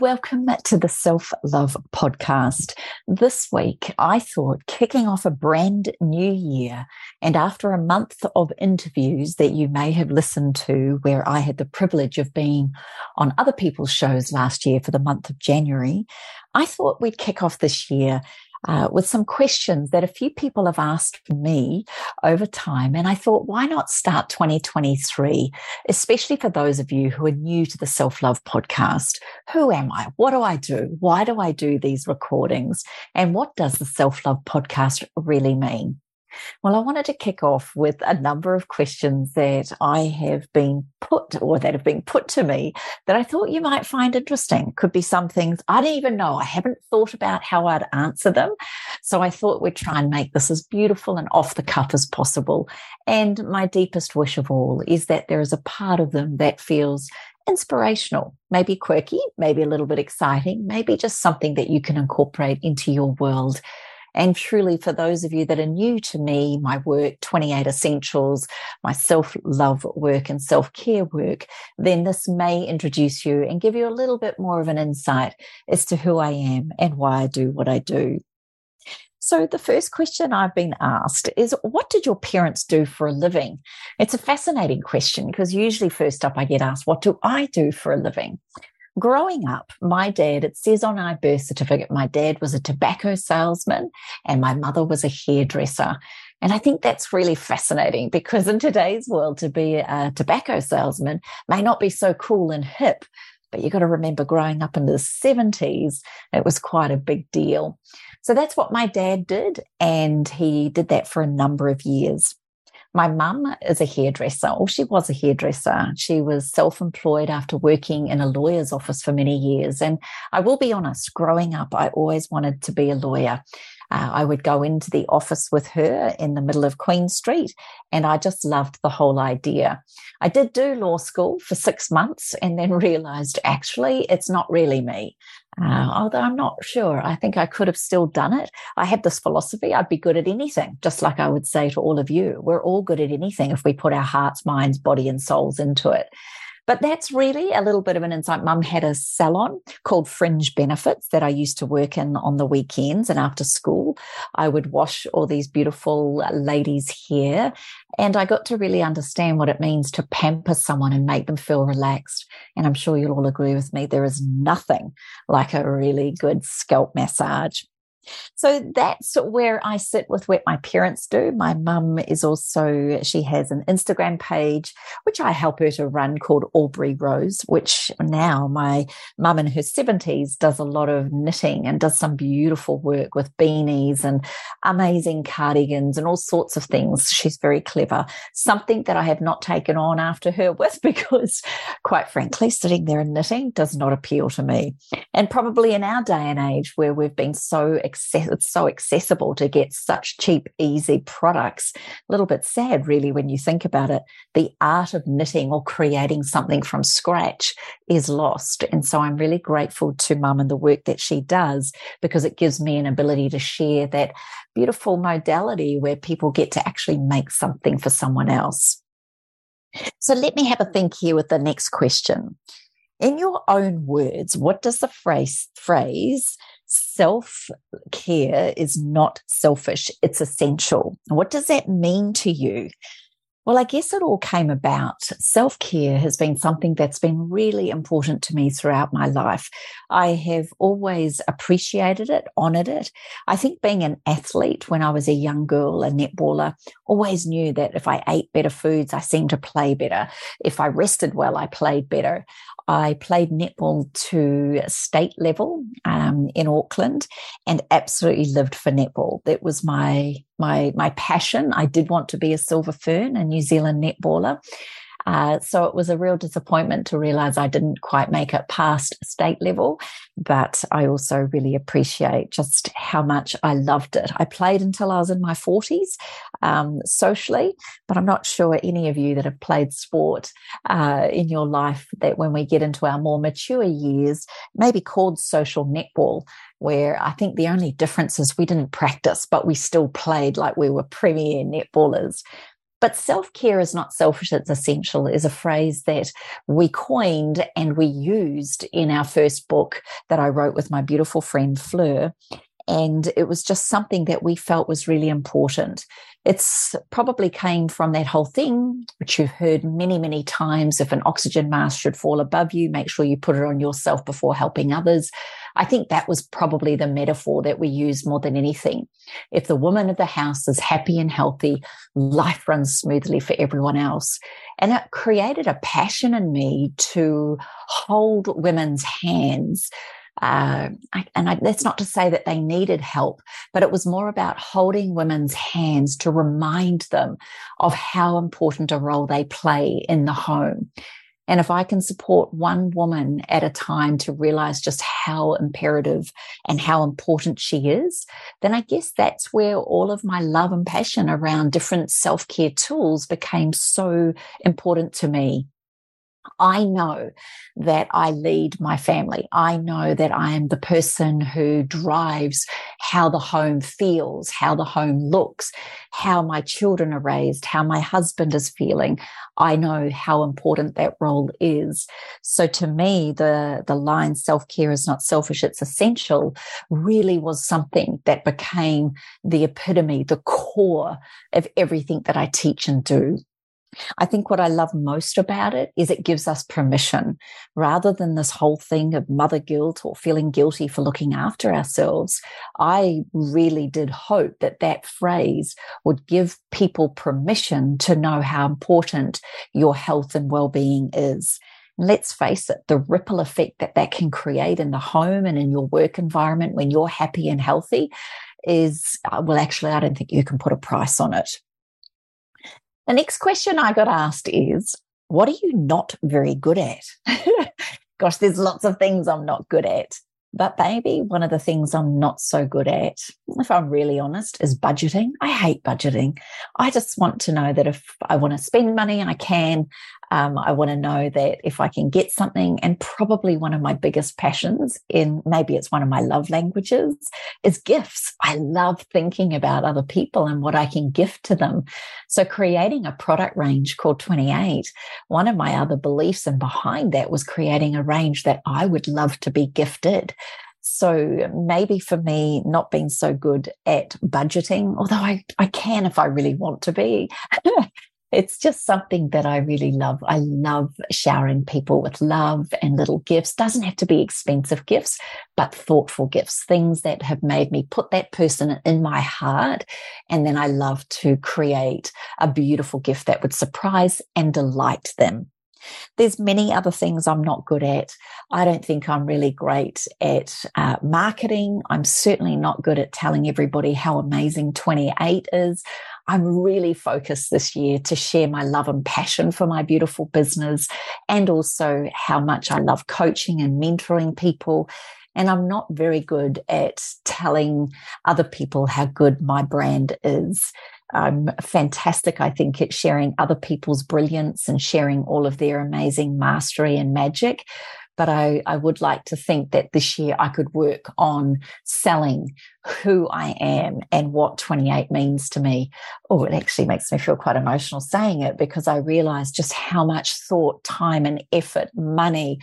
Welcome to the Self Love Podcast. This week, I thought kicking off a brand new year, and after a month of interviews that you may have listened to, where I had the privilege of being on other people's shows last year for the month of January, I thought we'd kick off this year uh, with some questions that a few people have asked me over time. And I thought, why not start 2023, especially for those of you who are new to the Self Love podcast? Who am I? What do I do? Why do I do these recordings? And what does the Self Love podcast really mean? Well, I wanted to kick off with a number of questions that I have been put or that have been put to me that I thought you might find interesting. Could be some things I don't even know. I haven't thought about how I'd answer them. So I thought we'd try and make this as beautiful and off the cuff as possible. And my deepest wish of all is that there is a part of them that feels inspirational, maybe quirky, maybe a little bit exciting, maybe just something that you can incorporate into your world and truly, for those of you that are new to me, my work, 28 Essentials, my self love work and self care work, then this may introduce you and give you a little bit more of an insight as to who I am and why I do what I do. So, the first question I've been asked is What did your parents do for a living? It's a fascinating question because usually, first up, I get asked, What do I do for a living? Growing up, my dad, it says on our birth certificate, my dad was a tobacco salesman and my mother was a hairdresser. And I think that's really fascinating because in today's world, to be a tobacco salesman may not be so cool and hip. But you've got to remember growing up in the 70s, it was quite a big deal. So that's what my dad did. And he did that for a number of years. My mum is a hairdresser, or she was a hairdresser. She was self employed after working in a lawyer's office for many years. And I will be honest, growing up, I always wanted to be a lawyer. Uh, I would go into the office with her in the middle of Queen Street, and I just loved the whole idea. I did do law school for six months and then realized actually it's not really me. Uh, although I'm not sure, I think I could have still done it. I had this philosophy I'd be good at anything, just like I would say to all of you. We're all good at anything if we put our hearts, minds, body, and souls into it. But that's really a little bit of an insight. Mum had a salon called Fringe Benefits that I used to work in on the weekends and after school. I would wash all these beautiful ladies' hair. And I got to really understand what it means to pamper someone and make them feel relaxed. And I'm sure you'll all agree with me. There is nothing like a really good scalp massage. So that's where I sit with what my parents do. My mum is also, she has an Instagram page, which I help her to run called Aubrey Rose, which now my mum in her 70s does a lot of knitting and does some beautiful work with beanies and amazing cardigans and all sorts of things. She's very clever. Something that I have not taken on after her with because, quite frankly, sitting there and knitting does not appeal to me. And probably in our day and age where we've been so access- it's so accessible to get such cheap, easy products. A little bit sad, really, when you think about it. The art of knitting or creating something from scratch is lost. And so I'm really grateful to mum and the work that she does because it gives me an ability to share that beautiful modality where people get to actually make something for someone else. So let me have a think here with the next question. In your own words, what does the phrase, phrase self care is not selfish, it's essential. What does that mean to you? Well, I guess it all came about. Self care has been something that's been really important to me throughout my life. I have always appreciated it, honored it. I think being an athlete when I was a young girl, a netballer, always knew that if I ate better foods, I seemed to play better. If I rested well, I played better. I played netball to state level um, in Auckland and absolutely lived for netball. That was my my my passion. I did want to be a silver fern, a New Zealand netballer. Uh, so it was a real disappointment to realize I didn't quite make it past state level. But I also really appreciate just how much I loved it. I played until I was in my 40s um, socially, but I'm not sure any of you that have played sport uh, in your life that when we get into our more mature years, maybe called social netball, where I think the only difference is we didn't practice, but we still played like we were premier netballers. But self care is not selfish, it's essential, is a phrase that we coined and we used in our first book that I wrote with my beautiful friend Fleur. And it was just something that we felt was really important. It's probably came from that whole thing, which you've heard many, many times. If an oxygen mask should fall above you, make sure you put it on yourself before helping others. I think that was probably the metaphor that we use more than anything. If the woman of the house is happy and healthy, life runs smoothly for everyone else. And it created a passion in me to hold women's hands uh, and I, that's not to say that they needed help, but it was more about holding women's hands to remind them of how important a role they play in the home. And if I can support one woman at a time to realize just how imperative and how important she is, then I guess that's where all of my love and passion around different self care tools became so important to me. I know that I lead my family. I know that I am the person who drives how the home feels, how the home looks, how my children are raised, how my husband is feeling. I know how important that role is. So to me, the, the line self care is not selfish, it's essential really was something that became the epitome, the core of everything that I teach and do. I think what I love most about it is it gives us permission rather than this whole thing of mother guilt or feeling guilty for looking after ourselves. I really did hope that that phrase would give people permission to know how important your health and well-being is. let's face it, the ripple effect that that can create in the home and in your work environment when you're happy and healthy is, uh, well, actually, I don't think you can put a price on it. The next question I got asked is, what are you not very good at? Gosh, there's lots of things I'm not good at. But maybe one of the things I'm not so good at, if I'm really honest, is budgeting. I hate budgeting. I just want to know that if I want to spend money, I can. Um, I want to know that if I can get something, and probably one of my biggest passions in maybe it's one of my love languages is gifts. I love thinking about other people and what I can gift to them. So creating a product range called 28, one of my other beliefs and behind that was creating a range that I would love to be gifted. So maybe for me, not being so good at budgeting, although I, I can if I really want to be, it's just something that I really love. I love showering people with love and little gifts. Doesn't have to be expensive gifts, but thoughtful gifts, things that have made me put that person in my heart. And then I love to create a beautiful gift that would surprise and delight them. There's many other things I'm not good at. I don't think I'm really great at uh, marketing. I'm certainly not good at telling everybody how amazing 28 is. I'm really focused this year to share my love and passion for my beautiful business and also how much I love coaching and mentoring people. And I'm not very good at telling other people how good my brand is. I'm fantastic, I think, at sharing other people's brilliance and sharing all of their amazing mastery and magic. But I, I would like to think that this year I could work on selling who I am and what 28 means to me. Oh, it actually makes me feel quite emotional saying it because I realize just how much thought, time, and effort, money,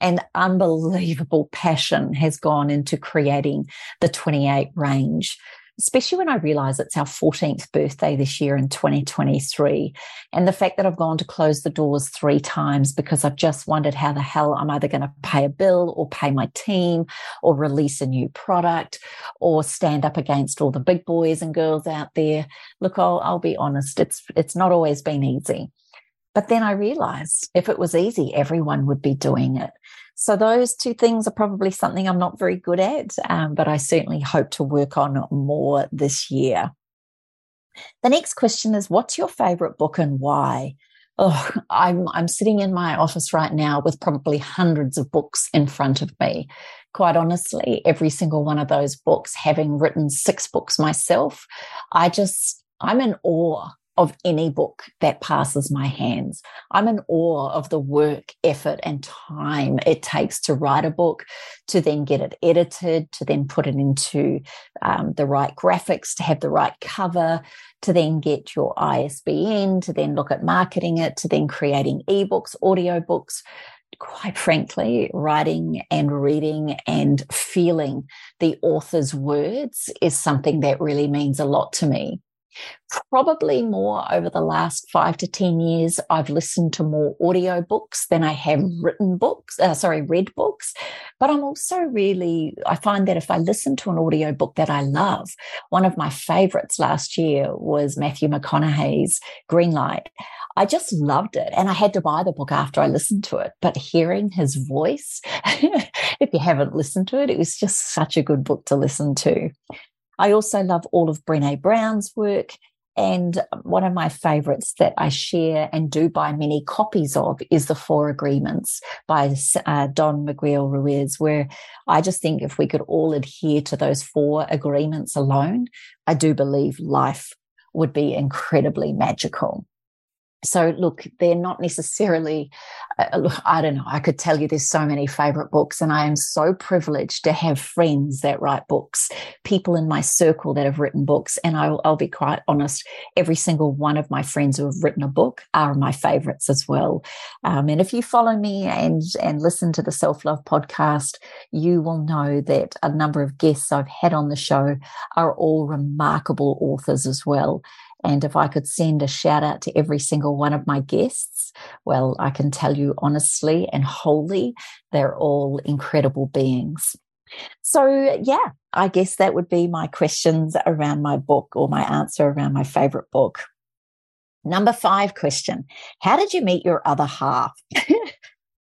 and unbelievable passion has gone into creating the 28 range especially when I realize it's our 14th birthday this year in 2023. And the fact that I've gone to close the doors three times because I've just wondered how the hell I'm either going to pay a bill or pay my team or release a new product or stand up against all the big boys and girls out there. Look, I'll, I'll be honest. It's, it's not always been easy. But then I realized if it was easy, everyone would be doing it. So those two things are probably something I'm not very good at, um, but I certainly hope to work on more this year. The next question is What's your favorite book and why? Oh, I'm I'm sitting in my office right now with probably hundreds of books in front of me. Quite honestly, every single one of those books, having written six books myself, I just I'm in awe of any book that passes my hands. I'm in awe of the work, effort, and time it takes to write a book, to then get it edited, to then put it into um, the right graphics, to have the right cover, to then get your ISBN, to then look at marketing it, to then creating ebooks, audiobooks. Quite frankly, writing and reading and feeling the author's words is something that really means a lot to me. Probably more over the last five to 10 years, I've listened to more audio books than I have written books, uh, sorry, read books. But I'm also really, I find that if I listen to an audio book that I love, one of my favorites last year was Matthew McConaughey's Greenlight. I just loved it. And I had to buy the book after I listened to it. But hearing his voice, if you haven't listened to it, it was just such a good book to listen to. I also love all of Brene Brown's work. And one of my favorites that I share and do buy many copies of is The Four Agreements by uh, Don Miguel Ruiz, where I just think if we could all adhere to those four agreements alone, I do believe life would be incredibly magical. So, look, they're not necessarily, uh, look, I don't know. I could tell you there's so many favorite books, and I am so privileged to have friends that write books, people in my circle that have written books. And I'll, I'll be quite honest, every single one of my friends who have written a book are my favorites as well. Um, and if you follow me and, and listen to the Self Love podcast, you will know that a number of guests I've had on the show are all remarkable authors as well. And if I could send a shout out to every single one of my guests, well, I can tell you honestly and wholly, they're all incredible beings. So, yeah, I guess that would be my questions around my book or my answer around my favorite book. Number five question How did you meet your other half?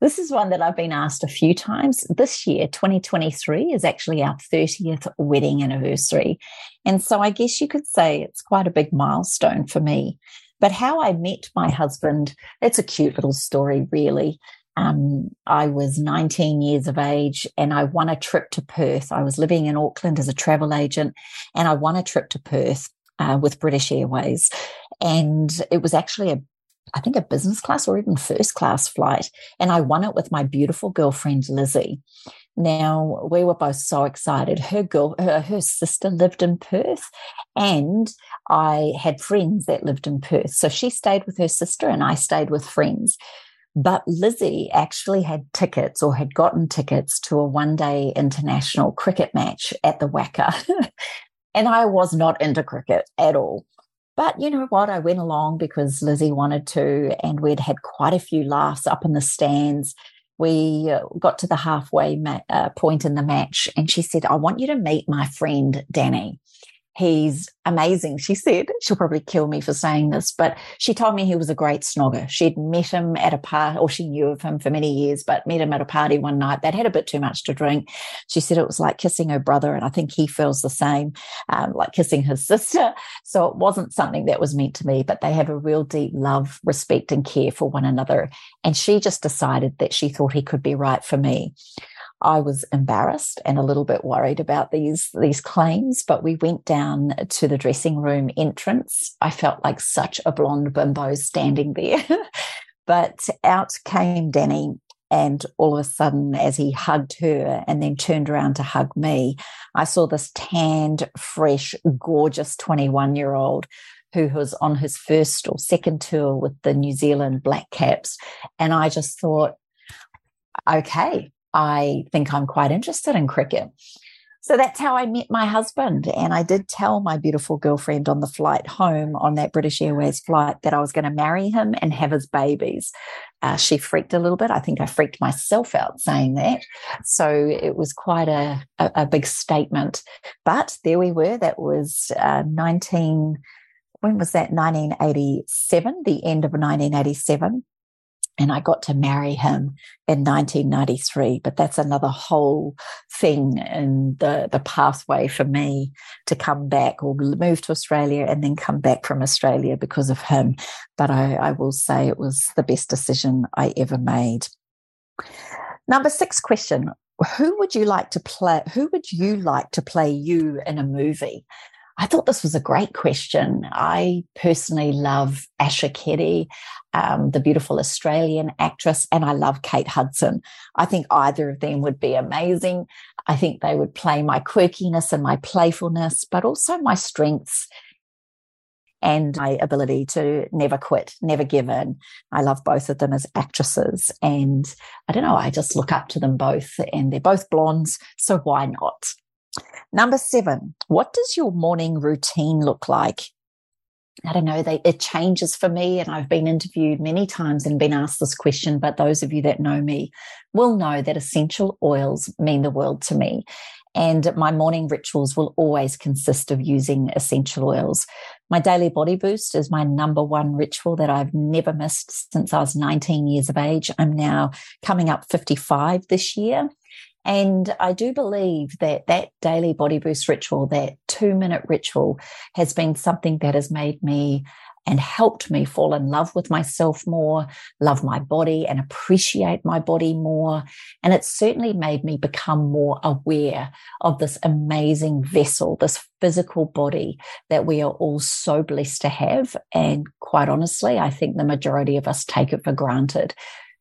This is one that I've been asked a few times. This year, 2023, is actually our 30th wedding anniversary. And so I guess you could say it's quite a big milestone for me. But how I met my husband, it's a cute little story, really. Um, I was 19 years of age and I won a trip to Perth. I was living in Auckland as a travel agent and I won a trip to Perth uh, with British Airways. And it was actually a I think a business class or even first class flight. And I won it with my beautiful girlfriend, Lizzie. Now, we were both so excited. Her girl, her, her sister lived in Perth, and I had friends that lived in Perth. So she stayed with her sister, and I stayed with friends. But Lizzie actually had tickets or had gotten tickets to a one day international cricket match at the WACA. and I was not into cricket at all. But you know what? I went along because Lizzie wanted to, and we'd had quite a few laughs up in the stands. We uh, got to the halfway ma- uh, point in the match, and she said, I want you to meet my friend Danny. He's amazing. She said she'll probably kill me for saying this, but she told me he was a great snogger. She'd met him at a party, or she knew of him for many years, but met him at a party one night. They'd had a bit too much to drink. She said it was like kissing her brother, and I think he feels the same, um, like kissing his sister. So it wasn't something that was meant to me, but they have a real deep love, respect, and care for one another. And she just decided that she thought he could be right for me. I was embarrassed and a little bit worried about these these claims, but we went down to the dressing room entrance. I felt like such a blonde bimbo standing there. but out came Danny and all of a sudden, as he hugged her and then turned around to hug me, I saw this tanned, fresh, gorgeous 21 year old who was on his first or second tour with the New Zealand Black Caps. And I just thought, okay, I think I'm quite interested in cricket. So that's how I met my husband. And I did tell my beautiful girlfriend on the flight home on that British Airways flight that I was going to marry him and have his babies. Uh, she freaked a little bit. I think I freaked myself out saying that. So it was quite a, a, a big statement. But there we were. That was uh, 19, when was that? 1987, the end of 1987 and I got to marry him in 1993. But that's another whole thing in the, the pathway for me to come back or move to Australia and then come back from Australia because of him. But I, I will say it was the best decision I ever made. Number six question Who would you like to play? Who would you like to play you in a movie? I thought this was a great question. I personally love Asher Keddie, um, the beautiful Australian actress, and I love Kate Hudson. I think either of them would be amazing. I think they would play my quirkiness and my playfulness, but also my strengths and my ability to never quit, never give in. I love both of them as actresses. And I don't know, I just look up to them both, and they're both blondes. So why not? Number seven, what does your morning routine look like? I don't know, they, it changes for me. And I've been interviewed many times and been asked this question, but those of you that know me will know that essential oils mean the world to me. And my morning rituals will always consist of using essential oils. My daily body boost is my number one ritual that I've never missed since I was 19 years of age. I'm now coming up 55 this year. And I do believe that that daily body boost ritual, that two minute ritual, has been something that has made me and helped me fall in love with myself more, love my body and appreciate my body more. And it certainly made me become more aware of this amazing vessel, this physical body that we are all so blessed to have. And quite honestly, I think the majority of us take it for granted.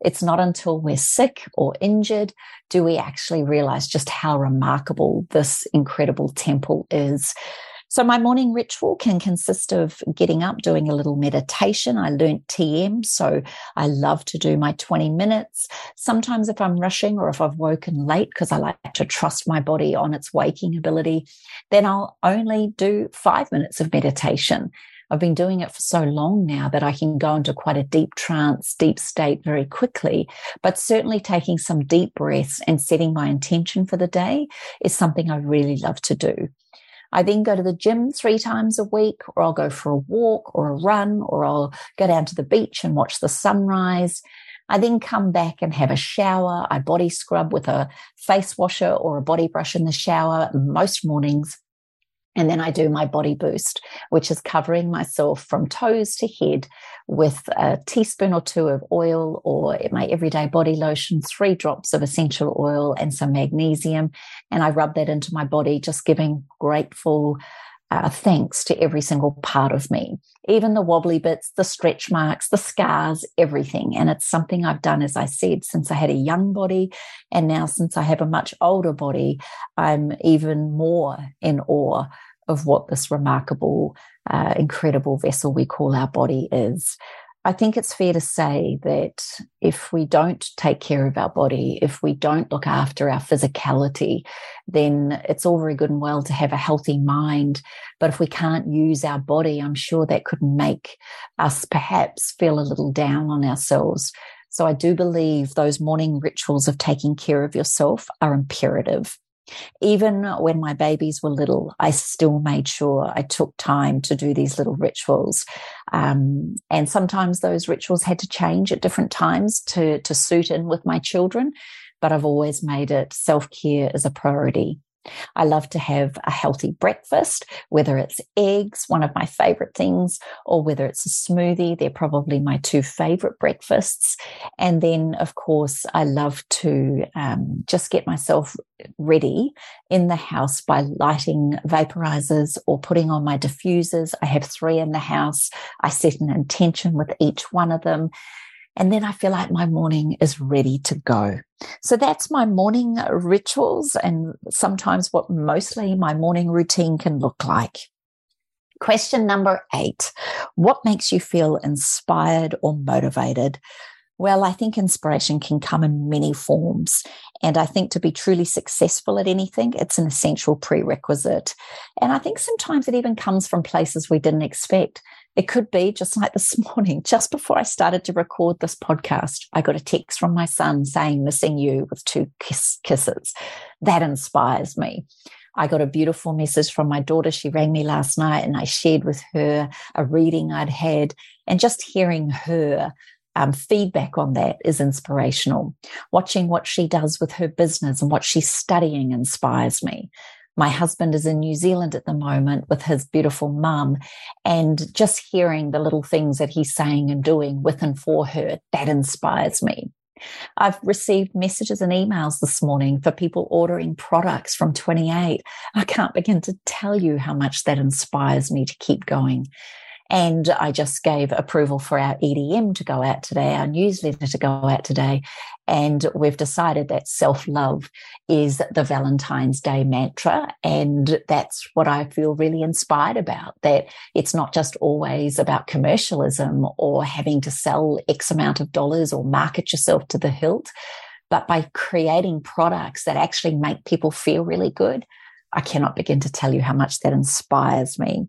It's not until we're sick or injured do we actually realize just how remarkable this incredible temple is. So my morning ritual can consist of getting up, doing a little meditation. I learned TM, so I love to do my 20 minutes. Sometimes if I'm rushing or if I've woken late, because I like to trust my body on its waking ability, then I'll only do five minutes of meditation. I've been doing it for so long now that I can go into quite a deep trance, deep state very quickly. But certainly taking some deep breaths and setting my intention for the day is something I really love to do. I then go to the gym three times a week, or I'll go for a walk or a run, or I'll go down to the beach and watch the sunrise. I then come back and have a shower. I body scrub with a face washer or a body brush in the shower most mornings. And then I do my body boost, which is covering myself from toes to head with a teaspoon or two of oil or my everyday body lotion, three drops of essential oil and some magnesium. And I rub that into my body, just giving grateful uh, thanks to every single part of me, even the wobbly bits, the stretch marks, the scars, everything. And it's something I've done, as I said, since I had a young body. And now, since I have a much older body, I'm even more in awe of what this remarkable, uh, incredible vessel we call our body is. I think it's fair to say that if we don't take care of our body, if we don't look after our physicality, then it's all very good and well to have a healthy mind. But if we can't use our body, I'm sure that could make us perhaps feel a little down on ourselves. So I do believe those morning rituals of taking care of yourself are imperative. Even when my babies were little, I still made sure I took time to do these little rituals. Um, and sometimes those rituals had to change at different times to, to suit in with my children, but I've always made it self care as a priority. I love to have a healthy breakfast, whether it's eggs, one of my favorite things, or whether it's a smoothie. They're probably my two favorite breakfasts. And then, of course, I love to um, just get myself ready in the house by lighting vaporizers or putting on my diffusers. I have three in the house. I set an intention with each one of them. And then I feel like my morning is ready to go. So that's my morning rituals and sometimes what mostly my morning routine can look like. Question number eight What makes you feel inspired or motivated? Well, I think inspiration can come in many forms. And I think to be truly successful at anything, it's an essential prerequisite. And I think sometimes it even comes from places we didn't expect. It could be just like this morning, just before I started to record this podcast, I got a text from my son saying, missing you with two kiss- kisses. That inspires me. I got a beautiful message from my daughter. She rang me last night and I shared with her a reading I'd had and just hearing her um, feedback on that is inspirational. Watching what she does with her business and what she's studying inspires me. My husband is in New Zealand at the moment with his beautiful mum, and just hearing the little things that he's saying and doing with and for her, that inspires me. I've received messages and emails this morning for people ordering products from 28. I can't begin to tell you how much that inspires me to keep going. And I just gave approval for our EDM to go out today, our newsletter to go out today. And we've decided that self love is the Valentine's Day mantra. And that's what I feel really inspired about that it's not just always about commercialism or having to sell X amount of dollars or market yourself to the hilt, but by creating products that actually make people feel really good. I cannot begin to tell you how much that inspires me.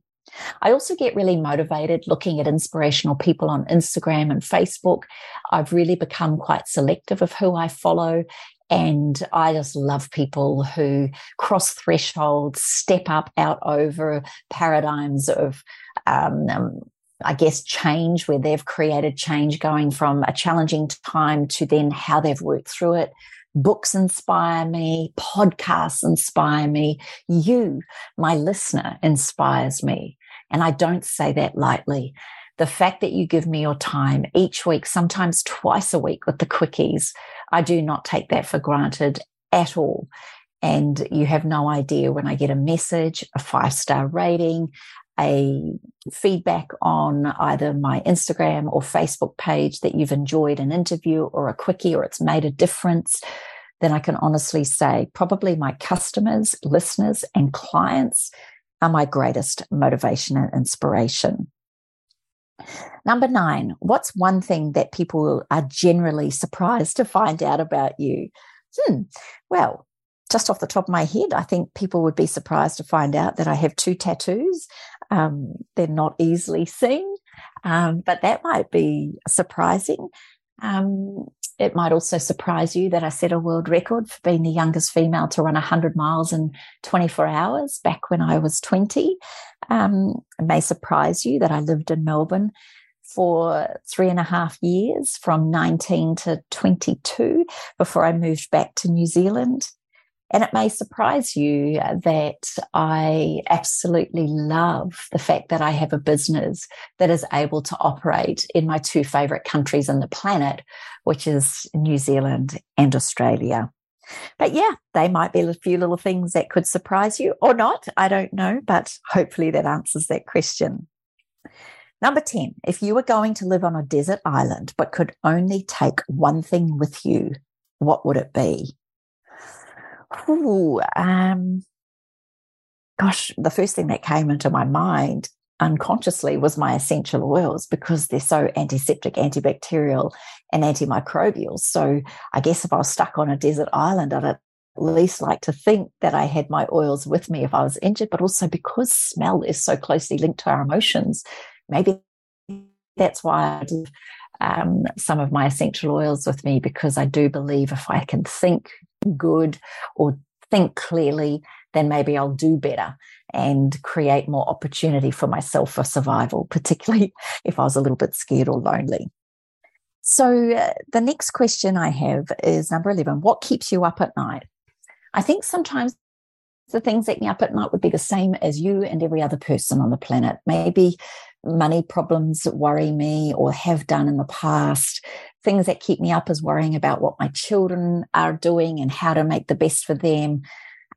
I also get really motivated looking at inspirational people on Instagram and Facebook. I've really become quite selective of who I follow. And I just love people who cross thresholds, step up out over paradigms of, um, um, I guess, change where they've created change going from a challenging time to then how they've worked through it books inspire me, podcasts inspire me. You, my listener, inspires me. And I don't say that lightly. The fact that you give me your time each week, sometimes twice a week with the quickies, I do not take that for granted at all. And you have no idea when I get a message, a five star rating, a feedback on either my Instagram or Facebook page that you've enjoyed an interview or a quickie or it's made a difference, then I can honestly say probably my customers, listeners, and clients are my greatest motivation and inspiration. Number nine, what's one thing that people are generally surprised to find out about you? Hmm, well, just off the top of my head, I think people would be surprised to find out that I have two tattoos. Um, they're not easily seen, um, but that might be surprising. Um, it might also surprise you that I set a world record for being the youngest female to run 100 miles in 24 hours back when I was 20. Um, it may surprise you that I lived in Melbourne for three and a half years from 19 to 22 before I moved back to New Zealand. And it may surprise you that I absolutely love the fact that I have a business that is able to operate in my two favorite countries on the planet, which is New Zealand and Australia. But yeah, they might be a few little things that could surprise you or not. I don't know, but hopefully that answers that question. Number 10, if you were going to live on a desert island but could only take one thing with you, what would it be? Ooh, um, gosh, the first thing that came into my mind unconsciously was my essential oils because they're so antiseptic, antibacterial, and antimicrobial. So I guess if I was stuck on a desert island, I'd at least like to think that I had my oils with me if I was injured, but also because smell is so closely linked to our emotions, maybe that's why I um, some of my essential oils with me because I do believe if I can think good or think clearly, then maybe I'll do better and create more opportunity for myself for survival, particularly if I was a little bit scared or lonely. So, uh, the next question I have is number 11 What keeps you up at night? I think sometimes the things that keep me up at night would be the same as you and every other person on the planet. Maybe money problems that worry me or have done in the past. Things that keep me up is worrying about what my children are doing and how to make the best for them.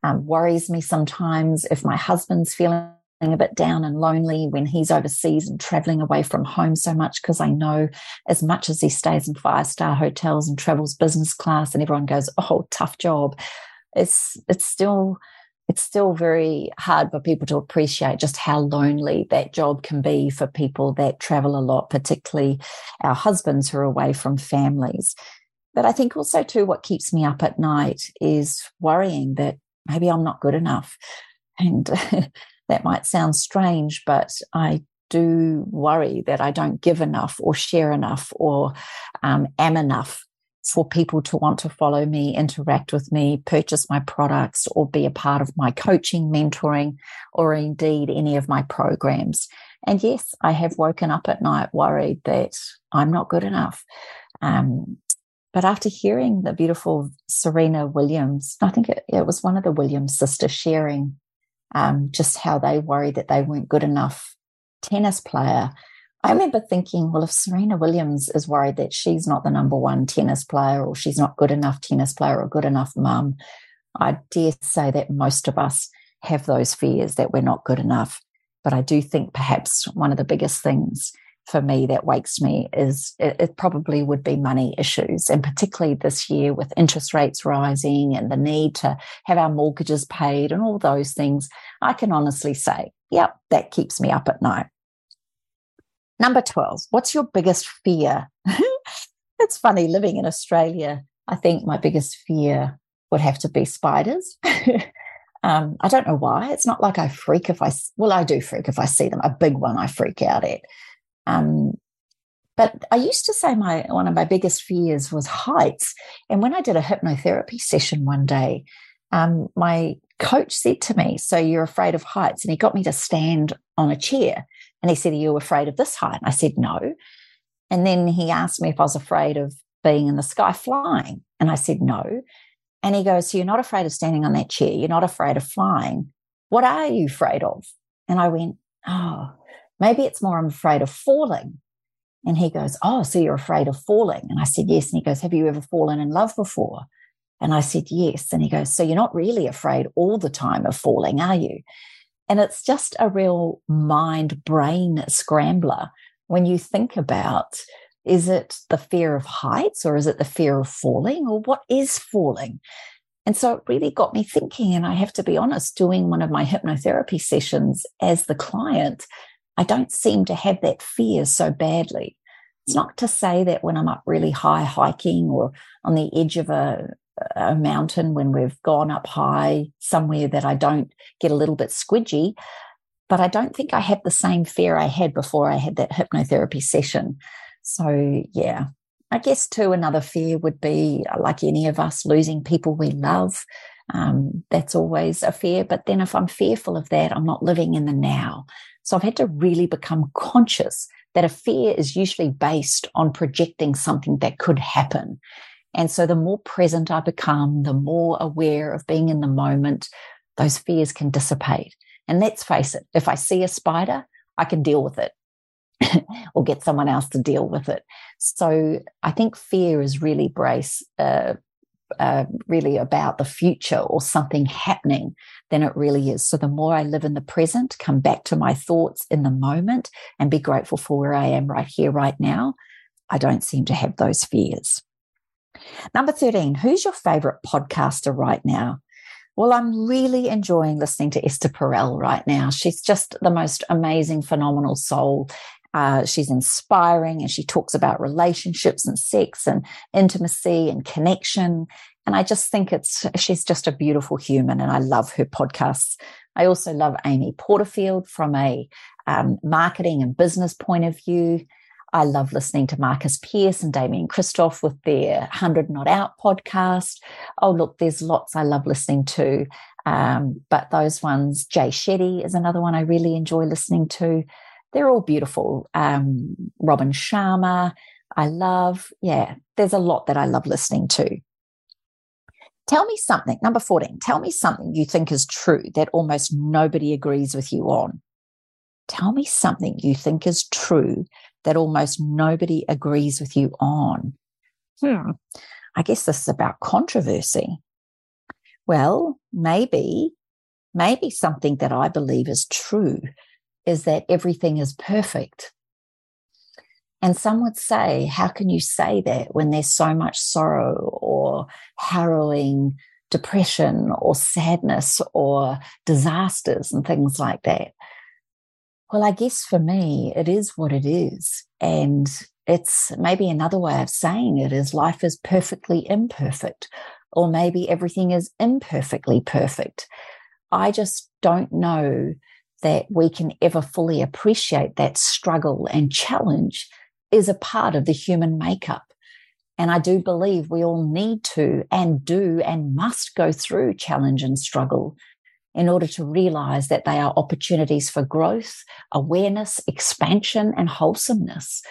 Um, worries me sometimes if my husband's feeling a bit down and lonely when he's overseas and traveling away from home so much because I know as much as he stays in five star hotels and travels business class and everyone goes, oh, tough job. It's it's still it's still very hard for people to appreciate just how lonely that job can be for people that travel a lot, particularly our husbands who are away from families. But I think also, too, what keeps me up at night is worrying that maybe I'm not good enough. And that might sound strange, but I do worry that I don't give enough or share enough or um, am enough for people to want to follow me, interact with me, purchase my products, or be a part of my coaching, mentoring, or indeed any of my programs. And yes, I have woken up at night worried that I'm not good enough. Um, but after hearing the beautiful Serena Williams, I think it, it was one of the Williams sisters sharing um, just how they worried that they weren't good enough tennis player. I remember thinking, well, if Serena Williams is worried that she's not the number one tennis player or she's not good enough tennis player or good enough mum, I dare say that most of us have those fears that we're not good enough. But I do think perhaps one of the biggest things for me that wakes me is it, it, probably would be money issues. And particularly this year with interest rates rising and the need to have our mortgages paid and all those things, I can honestly say, yep, that keeps me up at night. Number 12, what's your biggest fear? it's funny living in Australia. I think my biggest fear would have to be spiders. um, I don't know why. It's not like I freak if I, well, I do freak if I see them. A big one I freak out at. Um, but I used to say my one of my biggest fears was heights. And when I did a hypnotherapy session one day, um, my coach said to me, "So you're afraid of heights?" And he got me to stand on a chair, and he said, "Are you afraid of this height?" And I said, "No." And then he asked me if I was afraid of being in the sky flying, and I said, "No." And he goes, "So you're not afraid of standing on that chair? You're not afraid of flying? What are you afraid of?" And I went, "Oh." Maybe it's more I'm afraid of falling. And he goes, Oh, so you're afraid of falling? And I said, Yes. And he goes, Have you ever fallen in love before? And I said, Yes. And he goes, So you're not really afraid all the time of falling, are you? And it's just a real mind brain scrambler when you think about is it the fear of heights or is it the fear of falling or what is falling? And so it really got me thinking. And I have to be honest, doing one of my hypnotherapy sessions as the client, I don't seem to have that fear so badly. It's not to say that when I'm up really high hiking or on the edge of a, a mountain when we've gone up high somewhere that I don't get a little bit squidgy, but I don't think I have the same fear I had before I had that hypnotherapy session. So, yeah, I guess too, another fear would be like any of us losing people we love. Um, that's always a fear. But then if I'm fearful of that, I'm not living in the now. So I've had to really become conscious that a fear is usually based on projecting something that could happen. And so the more present I become, the more aware of being in the moment, those fears can dissipate. And let's face it, if I see a spider, I can deal with it or get someone else to deal with it. So I think fear is really brace, uh, uh, really about the future or something happening than it really is. So the more I live in the present, come back to my thoughts in the moment and be grateful for where I am right here, right now, I don't seem to have those fears. Number 13, who's your favorite podcaster right now? Well, I'm really enjoying listening to Esther Perel right now. She's just the most amazing, phenomenal soul. Uh, she's inspiring and she talks about relationships and sex and intimacy and connection. And I just think it's, she's just a beautiful human and I love her podcasts. I also love Amy Porterfield from a um, marketing and business point of view. I love listening to Marcus Pearce and Damian Kristof with their 100 Not Out podcast. Oh, look, there's lots I love listening to. Um, but those ones, Jay Shetty is another one I really enjoy listening to. They're all beautiful. Um, Robin Sharma, I love. Yeah, there's a lot that I love listening to. Tell me something, number 14, tell me something you think is true that almost nobody agrees with you on. Tell me something you think is true that almost nobody agrees with you on. Hmm, I guess this is about controversy. Well, maybe, maybe something that I believe is true is that everything is perfect. And some would say, how can you say that when there's so much sorrow or harrowing depression or sadness or disasters and things like that? Well, I guess for me, it is what it is. And it's maybe another way of saying it is life is perfectly imperfect, or maybe everything is imperfectly perfect. I just don't know that we can ever fully appreciate that struggle and challenge is a part of the human makeup. And I do believe we all need to and do and must go through challenge and struggle. In order to realize that they are opportunities for growth, awareness, expansion, and wholesomeness.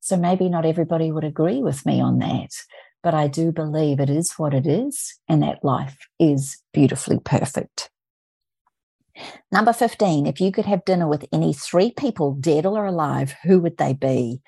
So maybe not everybody would agree with me on that, but I do believe it is what it is and that life is beautifully perfect. Number 15, if you could have dinner with any three people, dead or alive, who would they be?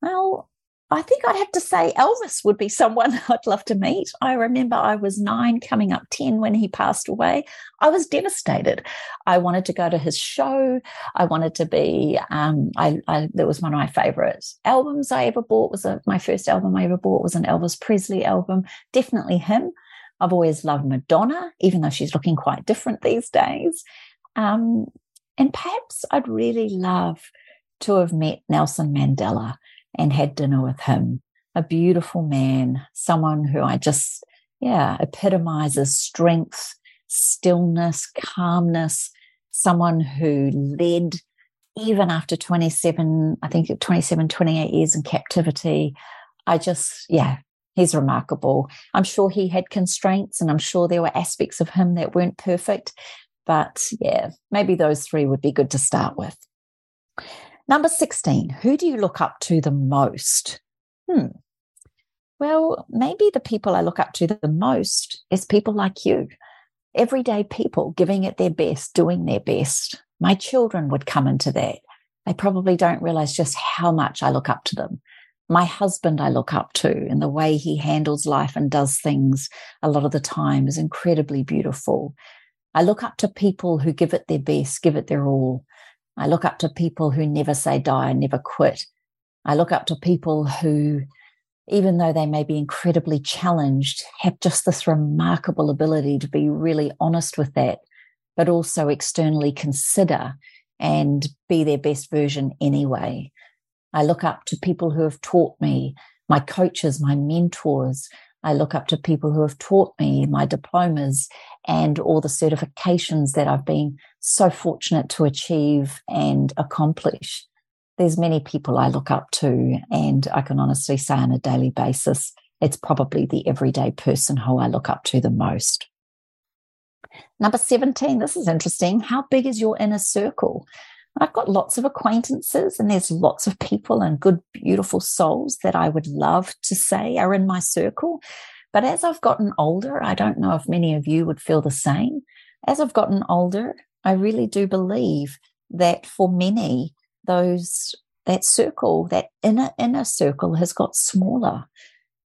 Well, I think I'd have to say Elvis would be someone I'd love to meet. I remember I was nine, coming up 10 when he passed away. I was devastated. I wanted to go to his show. I wanted to be, um, I, I, that was one of my favorite albums I ever bought was a, my first album I ever bought was an Elvis Presley album. Definitely him. I've always loved Madonna, even though she's looking quite different these days. Um, and perhaps I'd really love to have met Nelson Mandela and had dinner with him. A beautiful man, someone who I just, yeah, epitomizes strength, stillness, calmness, someone who led even after 27, I think 27, 28 years in captivity. I just, yeah, he's remarkable. I'm sure he had constraints and I'm sure there were aspects of him that weren't perfect. But yeah, maybe those three would be good to start with. Number 16, who do you look up to the most? Hmm. Well, maybe the people I look up to the most is people like you, everyday people giving it their best, doing their best. My children would come into that. They probably don't realize just how much I look up to them. My husband, I look up to, and the way he handles life and does things a lot of the time is incredibly beautiful. I look up to people who give it their best, give it their all. I look up to people who never say die, and never quit. I look up to people who, even though they may be incredibly challenged, have just this remarkable ability to be really honest with that, but also externally consider and be their best version anyway. I look up to people who have taught me, my coaches, my mentors. I look up to people who have taught me my diplomas and all the certifications that I've been so fortunate to achieve and accomplish. There's many people I look up to, and I can honestly say on a daily basis, it's probably the everyday person who I look up to the most. Number 17, this is interesting. How big is your inner circle? I've got lots of acquaintances and there's lots of people and good, beautiful souls that I would love to say are in my circle. But as I've gotten older, I don't know if many of you would feel the same. As I've gotten older, I really do believe that for many, those that circle, that inner inner circle has got smaller.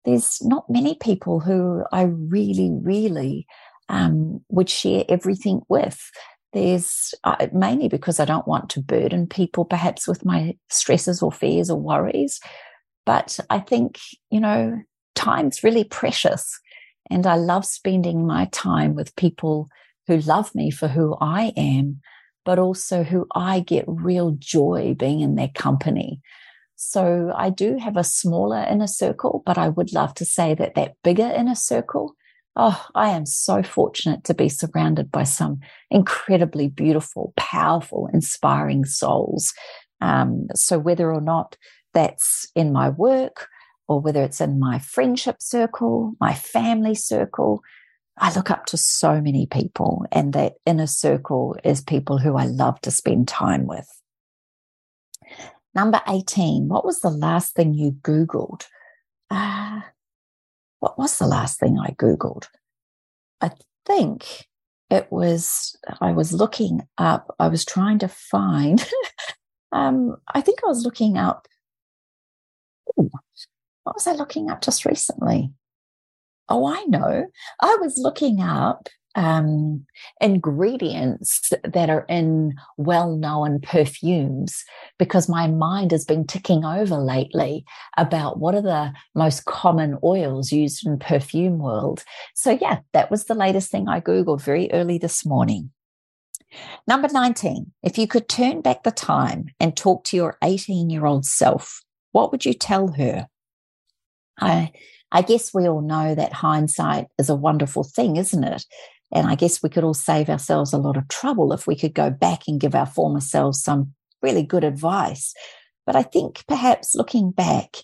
There's not many people who I really, really um, would share everything with. There's uh, mainly because I don't want to burden people, perhaps with my stresses or fears or worries. But I think, you know, time's really precious. And I love spending my time with people who love me for who I am, but also who I get real joy being in their company. So I do have a smaller inner circle, but I would love to say that that bigger inner circle. Oh, I am so fortunate to be surrounded by some incredibly beautiful, powerful, inspiring souls. Um, so whether or not that's in my work or whether it's in my friendship circle, my family circle. I look up to so many people, and that inner circle is people who I love to spend time with. Number 18, what was the last thing you Googled? Uh, what was the last thing I Googled? I think it was, I was looking up, I was trying to find, um, I think I was looking up, ooh, what was I looking up just recently? Oh, I know. I was looking up um, ingredients that are in well known perfumes because my mind has been ticking over lately about what are the most common oils used in perfume world. So yeah, that was the latest thing I Googled very early this morning. Number 19, if you could turn back the time and talk to your 18 year old self, what would you tell her? I, I guess we all know that hindsight is a wonderful thing, isn't it? And I guess we could all save ourselves a lot of trouble if we could go back and give our former selves some really good advice. But I think perhaps looking back,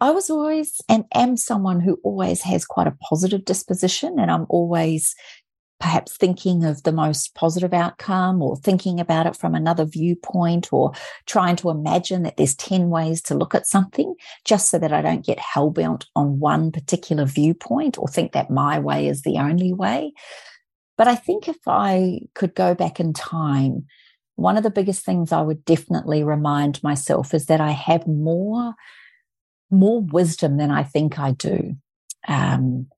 I was always and am someone who always has quite a positive disposition, and I'm always perhaps thinking of the most positive outcome or thinking about it from another viewpoint or trying to imagine that there's 10 ways to look at something just so that I don't get hell-bent on one particular viewpoint or think that my way is the only way. But I think if I could go back in time, one of the biggest things I would definitely remind myself is that I have more, more wisdom than I think I do. Um,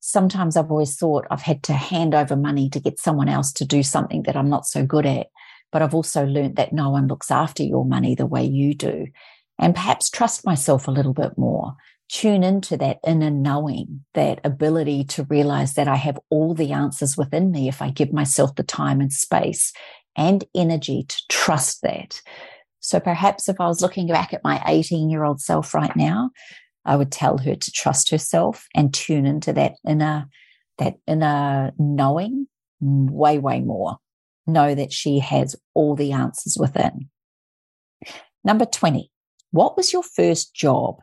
sometimes I've always thought I've had to hand over money to get someone else to do something that I'm not so good at. But I've also learned that no one looks after your money the way you do. And perhaps trust myself a little bit more. Tune into that inner knowing, that ability to realize that I have all the answers within me if I give myself the time and space and energy to trust that. So perhaps if I was looking back at my 18 year old self right now, I would tell her to trust herself and tune into that inner, that inner knowing way, way more. Know that she has all the answers within. Number 20. What was your first job?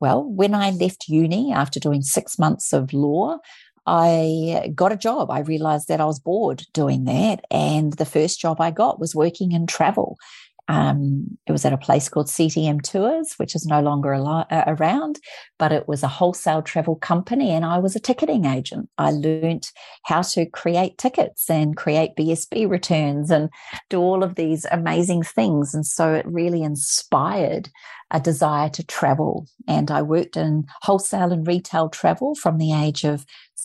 Well, when I left uni after doing six months of law, I got a job. I realized that I was bored doing that. And the first job I got was working in travel. Um, it was at a place called CTM Tours, which is no longer around, but it was a wholesale travel company, and I was a ticketing agent. I learned how to create tickets and create BSP returns and do all of these amazing things. And so it really inspired a desire to travel. And I worked in wholesale and retail travel from the age of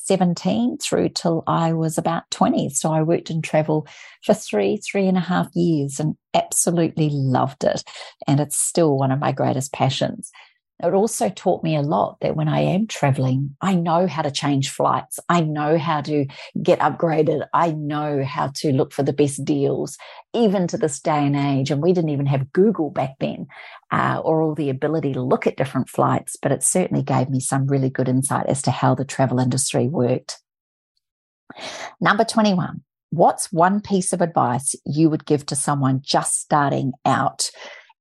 17 through till I was about 20. So I worked in travel for three, three and a half years and absolutely loved it. And it's still one of my greatest passions. It also taught me a lot that when I am traveling, I know how to change flights. I know how to get upgraded. I know how to look for the best deals, even to this day and age. And we didn't even have Google back then uh, or all the ability to look at different flights, but it certainly gave me some really good insight as to how the travel industry worked. Number 21. What's one piece of advice you would give to someone just starting out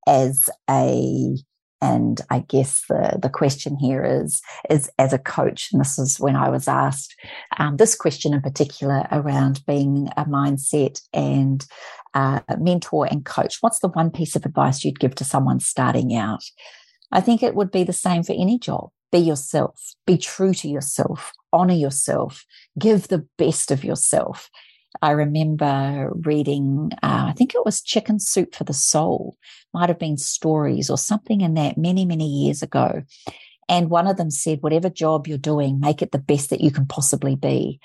as a and I guess the, the question here is, is as a coach, and this is when I was asked um, this question in particular around being a mindset and uh, mentor and coach. What's the one piece of advice you'd give to someone starting out? I think it would be the same for any job. Be yourself, be true to yourself, honor yourself, give the best of yourself. I remember reading, uh, I think it was Chicken Soup for the Soul, might have been stories or something in that many, many years ago. And one of them said, whatever job you're doing, make it the best that you can possibly be.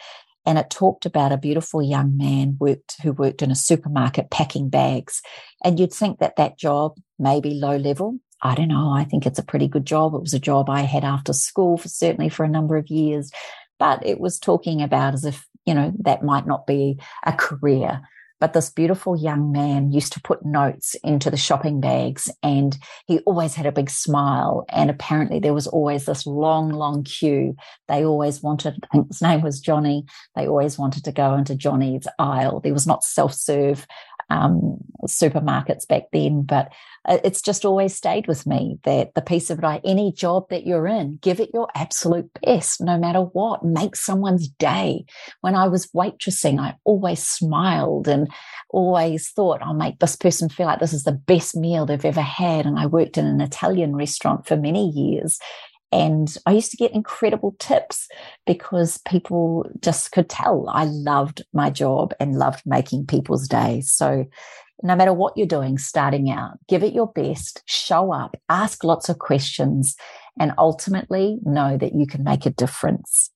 And it talked about a beautiful young man worked who worked in a supermarket packing bags. And you'd think that that job may be low level. I don't know. I think it's a pretty good job. It was a job I had after school for certainly for a number of years, but it was talking about as if you know, that might not be a career. But this beautiful young man used to put notes into the shopping bags and he always had a big smile. And apparently there was always this long, long queue. They always wanted, his name was Johnny. They always wanted to go into Johnny's aisle. There was not self serve um, supermarkets back then, but uh, it's just always stayed with me that the piece of advice, any job that you're in, give it your absolute best, no matter what, make someone's day. When I was waitressing, I always smiled and always thought, I'll make this person feel like this is the best meal they've ever had. And I worked in an Italian restaurant for many years. And I used to get incredible tips because people just could tell I loved my job and loved making people's days. So no matter what you're doing starting out, give it your best, show up, ask lots of questions, and ultimately know that you can make a difference.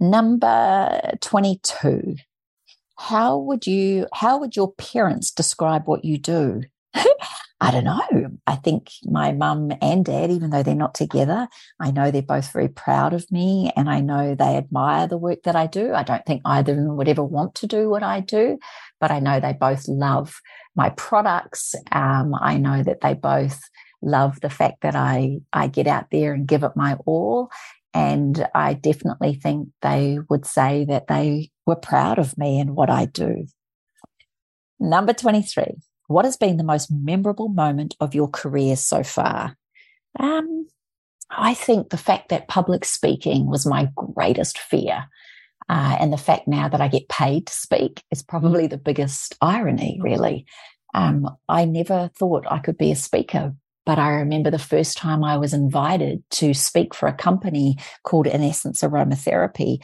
Number 22. How would you, how would your parents describe what you do? I don't know. I think my mum and dad, even though they're not together, I know they're both very proud of me and I know they admire the work that I do. I don't think either of them would ever want to do what I do, but I know they both love my products. Um, I know that they both love the fact that I, I get out there and give it my all. And I definitely think they would say that they were proud of me and what I do. Number 23. What has been the most memorable moment of your career so far? Um, I think the fact that public speaking was my greatest fear. Uh, and the fact now that I get paid to speak is probably the biggest irony, really. Um, I never thought I could be a speaker, but I remember the first time I was invited to speak for a company called In Essence Aromatherapy.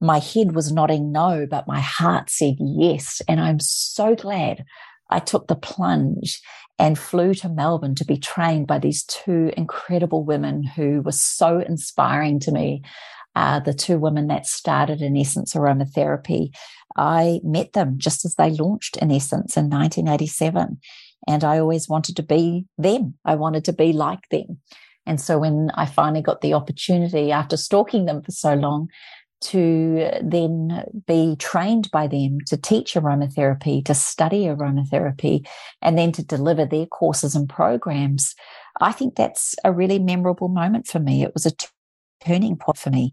My head was nodding no, but my heart said yes. And I'm so glad I took the plunge and flew to Melbourne to be trained by these two incredible women who were so inspiring to me. Uh, the two women that started in Essence Aromatherapy, I met them just as they launched in Essence in 1987. And I always wanted to be them. I wanted to be like them. And so when I finally got the opportunity after stalking them for so long to then be trained by them to teach aromatherapy, to study aromatherapy, and then to deliver their courses and programs, I think that's a really memorable moment for me. It was a turning point for me.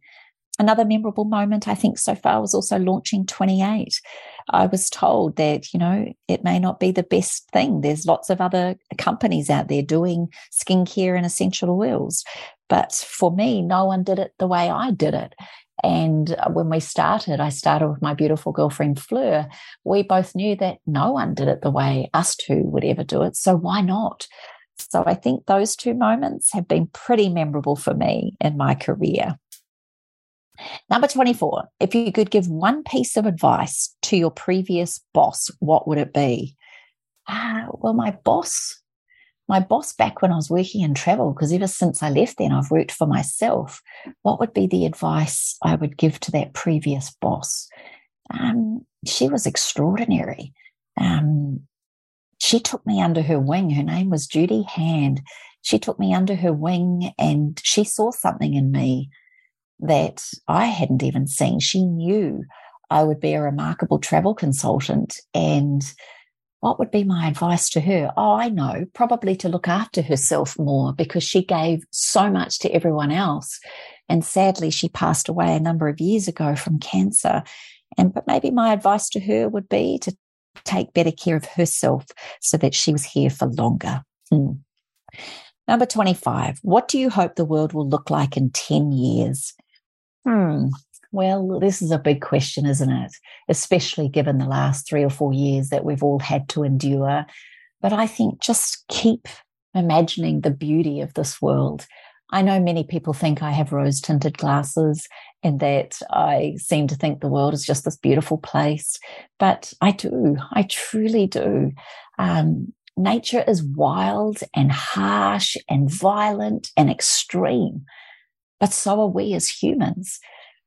Another memorable moment, I think, so far was also launching 28. I was told that, you know, it may not be the best thing. There's lots of other companies out there doing skincare and essential oils. But for me, no one did it the way I did it. And uh, when we started, I started with my beautiful girlfriend Fleur. We both knew that no one did it the way us two would ever do it. So why not? So I think those two moments have been pretty memorable for me in my career. Number 24, if you could give one piece of advice to your previous boss, what would it be? Ah, well, my boss my boss back when I was working in travel, because ever since I left then, I've worked for myself. What would be the advice I would give to that previous boss? Um, she was extraordinary. Um, she took me under her wing. Her name was Judy Hand. She took me under her wing and she saw something in me that I hadn't even seen. She knew I would be a remarkable travel consultant and what would be my advice to her? Oh, I know, probably to look after herself more because she gave so much to everyone else. And sadly, she passed away a number of years ago from cancer. And but maybe my advice to her would be to take better care of herself so that she was here for longer. Hmm. Number 25. What do you hope the world will look like in 10 years? Hmm. Well, this is a big question, isn't it? Especially given the last three or four years that we've all had to endure. But I think just keep imagining the beauty of this world. I know many people think I have rose tinted glasses and that I seem to think the world is just this beautiful place, but I do. I truly do. Um, nature is wild and harsh and violent and extreme, but so are we as humans.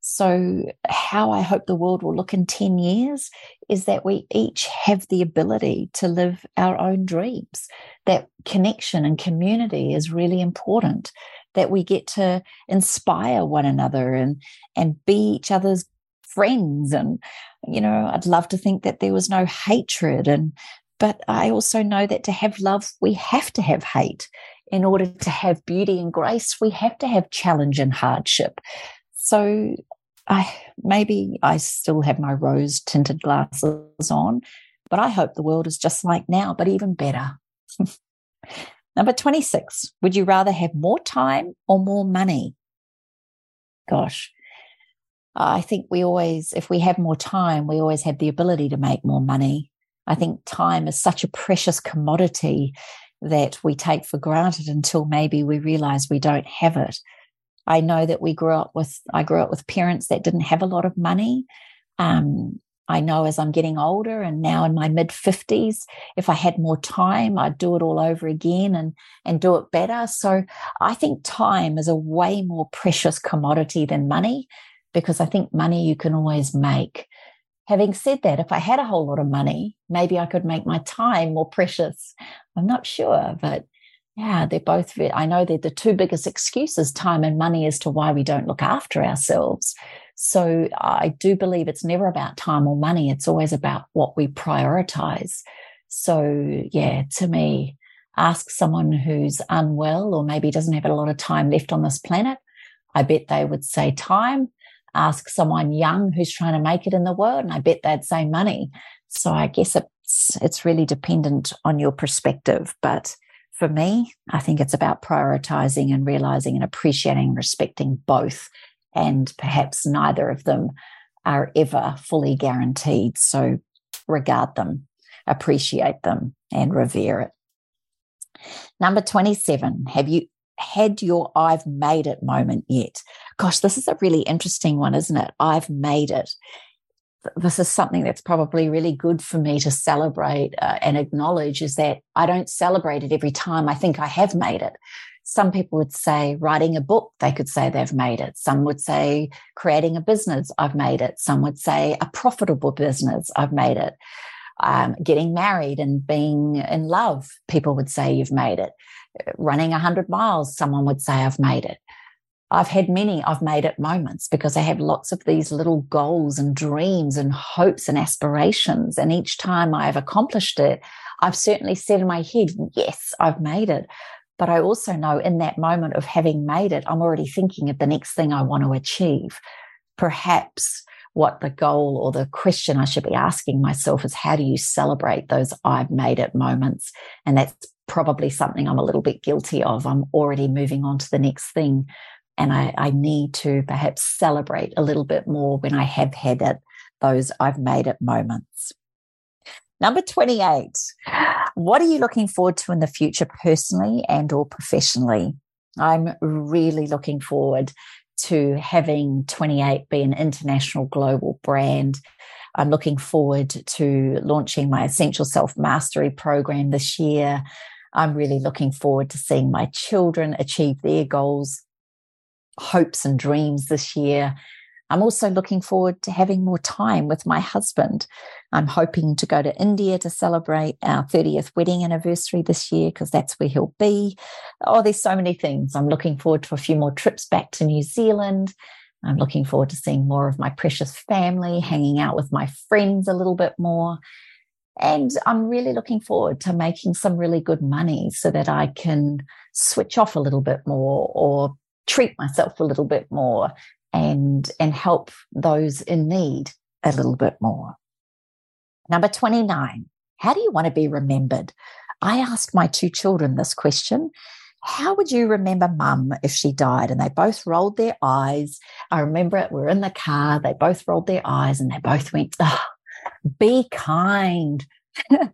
So, how I hope the world will look in 10 years is that we each have the ability to live our own dreams. That connection and community is really important, that we get to inspire one another and, and be each other's friends. And, you know, I'd love to think that there was no hatred. And, but I also know that to have love, we have to have hate. In order to have beauty and grace, we have to have challenge and hardship. So I maybe I still have my rose tinted glasses on, but I hope the world is just like now, but even better. Number 26, would you rather have more time or more money? Gosh, I think we always, if we have more time, we always have the ability to make more money. I think time is such a precious commodity that we take for granted until maybe we realize we don't have it. I know that we grew up with, I grew up with parents that didn't have a lot of money. Um, I know as I'm getting older and now in my mid 50s, if I had more time, I'd do it all over again and, and do it better. So I think time is a way more precious commodity than money because I think money you can always make. Having said that, if I had a whole lot of money, maybe I could make my time more precious. I'm not sure, but yeah, they're both, I know they're the two biggest excuses, time and money, as to why we don't look after ourselves. So I do believe it's never about time or money. It's always about what we prioritize. So yeah, to me, ask someone who's unwell or maybe doesn't have a lot of time left on this planet. I bet they would say time. Ask someone young who's trying to make it in the world, and I bet they'd say money. So I guess it's it's really dependent on your perspective, but for me, I think it's about prioritizing and realizing and appreciating and respecting both, and perhaps neither of them are ever fully guaranteed. So regard them, appreciate them, and revere it. Number 27, have you had your I've made it moment yet? Gosh, this is a really interesting one, isn't it? I've made it. This is something that's probably really good for me to celebrate uh, and acknowledge is that I don't celebrate it every time I think I have made it. Some people would say writing a book, they could say they've made it. Some would say creating a business, I've made it. Some would say a profitable business, I've made it. Um, getting married and being in love, people would say you've made it. Running 100 miles, someone would say I've made it. I've had many I've made it moments because I have lots of these little goals and dreams and hopes and aspirations. And each time I have accomplished it, I've certainly said in my head, yes, I've made it. But I also know in that moment of having made it, I'm already thinking of the next thing I want to achieve. Perhaps what the goal or the question I should be asking myself is how do you celebrate those I've made it moments? And that's probably something I'm a little bit guilty of. I'm already moving on to the next thing. And I, I need to perhaps celebrate a little bit more when I have had it, those I've made it moments. Number 28. What are you looking forward to in the future personally and or professionally? I'm really looking forward to having 28 be an international global brand. I'm looking forward to launching my Essential Self Mastery program this year. I'm really looking forward to seeing my children achieve their goals, hopes, and dreams this year. I'm also looking forward to having more time with my husband. I'm hoping to go to India to celebrate our 30th wedding anniversary this year because that's where he'll be. Oh, there's so many things. I'm looking forward to a few more trips back to New Zealand. I'm looking forward to seeing more of my precious family, hanging out with my friends a little bit more. And I'm really looking forward to making some really good money so that I can switch off a little bit more or treat myself a little bit more and, and help those in need a little bit more. Number 29, how do you want to be remembered? I asked my two children this question. How would you remember mum if she died? And they both rolled their eyes. I remember it. We are in the car. They both rolled their eyes and they both went, oh, be kind. and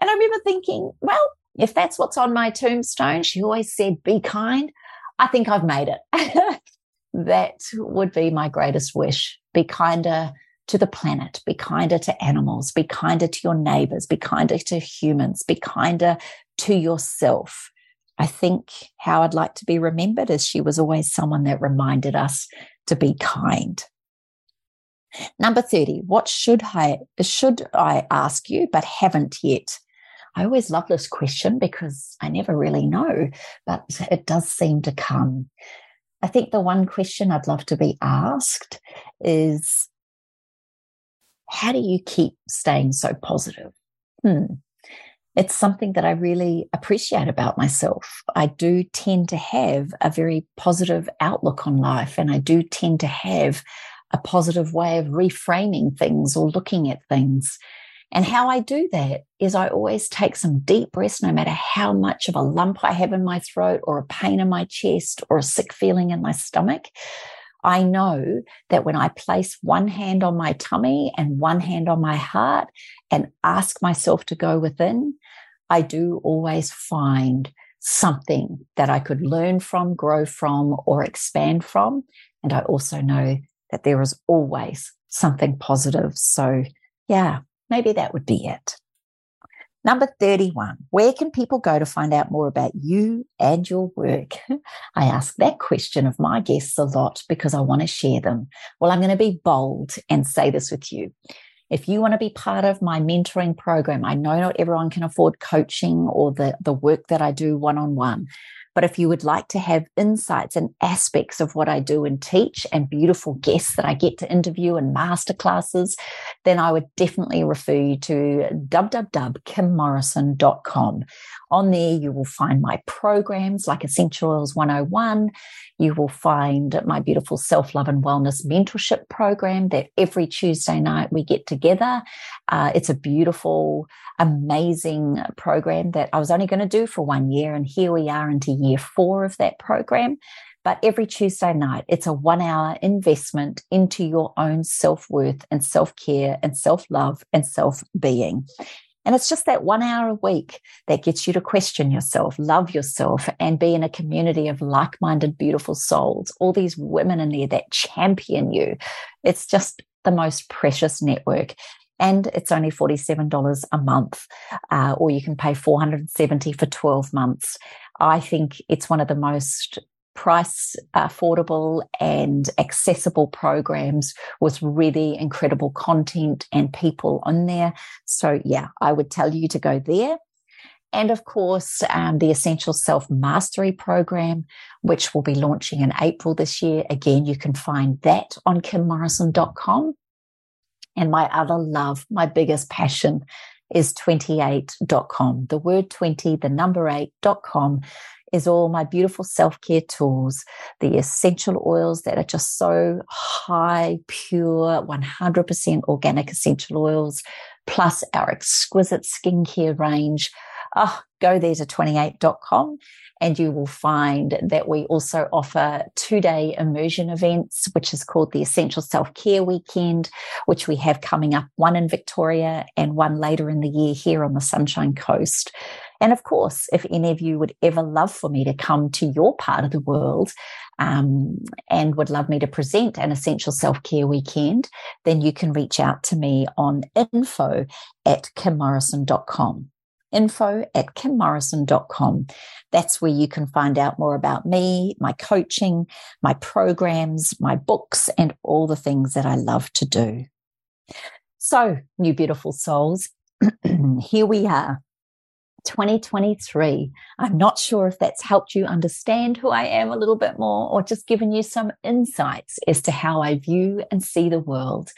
I remember thinking, well, if that's what's on my tombstone, she always said, be kind. I think I've made it. that would be my greatest wish. Be kinder to the planet, be kinder to animals, be kinder to your neighbors, be kinder to humans, be kinder to yourself. I think how I'd like to be remembered is she was always someone that reminded us to be kind. Number 30, what should I should I ask you but haven't yet? I always love this question because I never really know, but it does seem to come. I think the one question I'd love to be asked is how do you keep staying so positive? Hmm. It's something that I really appreciate about myself. I do tend to have a very positive outlook on life, and I do tend to have a positive way of reframing things or looking at things. And how I do that is I always take some deep breaths, no matter how much of a lump I have in my throat or a pain in my chest or a sick feeling in my stomach. I know that when I place one hand on my tummy and one hand on my heart and ask myself to go within, I do always find something that I could learn from, grow from, or expand from. And I also know that there is always something positive. So, yeah, maybe that would be it. Number 31, where can people go to find out more about you and your work? I ask that question of my guests a lot because I want to share them. Well, I'm going to be bold and say this with you. If you want to be part of my mentoring program, I know not everyone can afford coaching or the, the work that I do one on one. But if you would like to have insights and aspects of what I do and teach and beautiful guests that I get to interview and masterclasses, then I would definitely refer you to www.kimmorrison.com. On there, you will find my programs like Essential Oils 101. You will find my beautiful self love and wellness mentorship program that every Tuesday night we get together. Uh, it's a beautiful, amazing program that I was only going to do for one year. And here we are into year four of that program. But every Tuesday night, it's a one hour investment into your own self worth and self care and self love and self being. And it's just that one hour a week that gets you to question yourself, love yourself, and be in a community of like minded, beautiful souls. All these women in there that champion you. It's just the most precious network. And it's only $47 a month, uh, or you can pay 470 for 12 months. I think it's one of the most price affordable and accessible programs with really incredible content and people on there. So, yeah, I would tell you to go there. And of course, um, the Essential Self Mastery Program, which will be launching in April this year. Again, you can find that on kimmorrison.com. And my other love, my biggest passion is 28.com. The word 20, the number 8.com is all my beautiful self care tools, the essential oils that are just so high, pure, 100% organic essential oils, plus our exquisite skincare range. Oh, go there to 28.com and you will find that we also offer two day immersion events, which is called the Essential Self Care Weekend, which we have coming up one in Victoria and one later in the year here on the Sunshine Coast. And of course, if any of you would ever love for me to come to your part of the world um, and would love me to present an essential self care weekend, then you can reach out to me on info at kimmorrison.com. Info at kimmorrison.com. That's where you can find out more about me, my coaching, my programs, my books, and all the things that I love to do. So, new beautiful souls, here we are 2023. I'm not sure if that's helped you understand who I am a little bit more or just given you some insights as to how I view and see the world.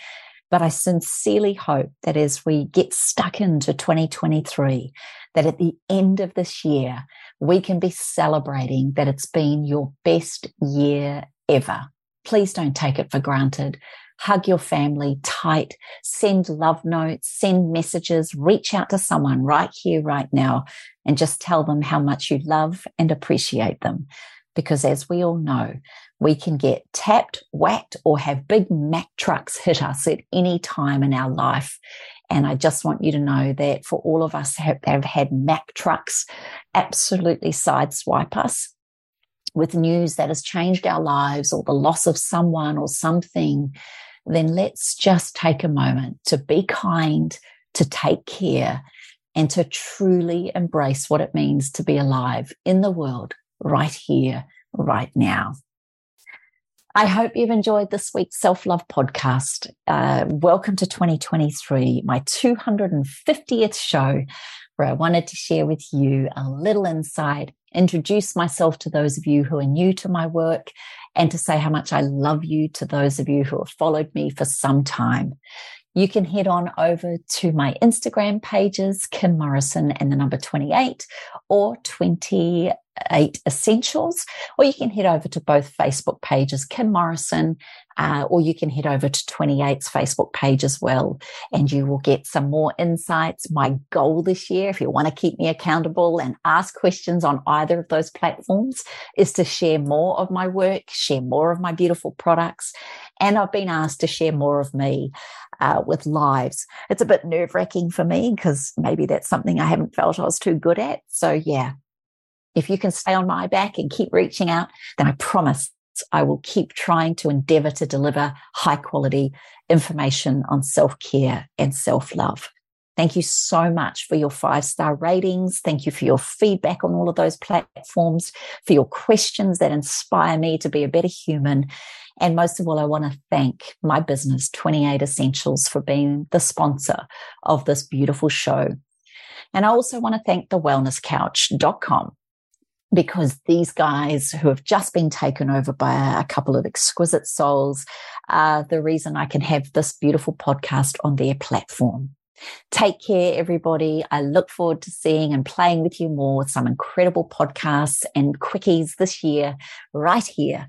But I sincerely hope that as we get stuck into 2023, that at the end of this year, we can be celebrating that it's been your best year ever. Please don't take it for granted hug your family tight, send love notes, send messages, reach out to someone right here, right now, and just tell them how much you love and appreciate them. Because as we all know, we can get tapped, whacked, or have big Mack trucks hit us at any time in our life. And I just want you to know that for all of us have, have had Mack trucks absolutely sideswipe us with news that has changed our lives or the loss of someone or something then let's just take a moment to be kind, to take care, and to truly embrace what it means to be alive in the world right here, right now. I hope you've enjoyed this week's Self Love podcast. Uh, welcome to 2023, my 250th show, where I wanted to share with you a little insight, introduce myself to those of you who are new to my work, and to say how much I love you to those of you who have followed me for some time. You can head on over to my Instagram pages, Kim Morrison and the number 28 or 28 Essentials, or you can head over to both Facebook pages, Kim Morrison uh, or you can head over to 28's Facebook page as well, and you will get some more insights. My goal this year, if you want to keep me accountable and ask questions on either of those platforms, is to share more of my work, share more of my beautiful products. And I've been asked to share more of me uh, with lives. It's a bit nerve wracking for me because maybe that's something I haven't felt I was too good at. So, yeah, if you can stay on my back and keep reaching out, then I promise I will keep trying to endeavor to deliver high quality information on self care and self love. Thank you so much for your five star ratings. Thank you for your feedback on all of those platforms, for your questions that inspire me to be a better human. And most of all, I want to thank my business, 28 Essentials, for being the sponsor of this beautiful show. And I also want to thank the wellnesscouch.com because these guys who have just been taken over by a couple of exquisite souls are the reason I can have this beautiful podcast on their platform. Take care, everybody. I look forward to seeing and playing with you more with some incredible podcasts and quickies this year, right here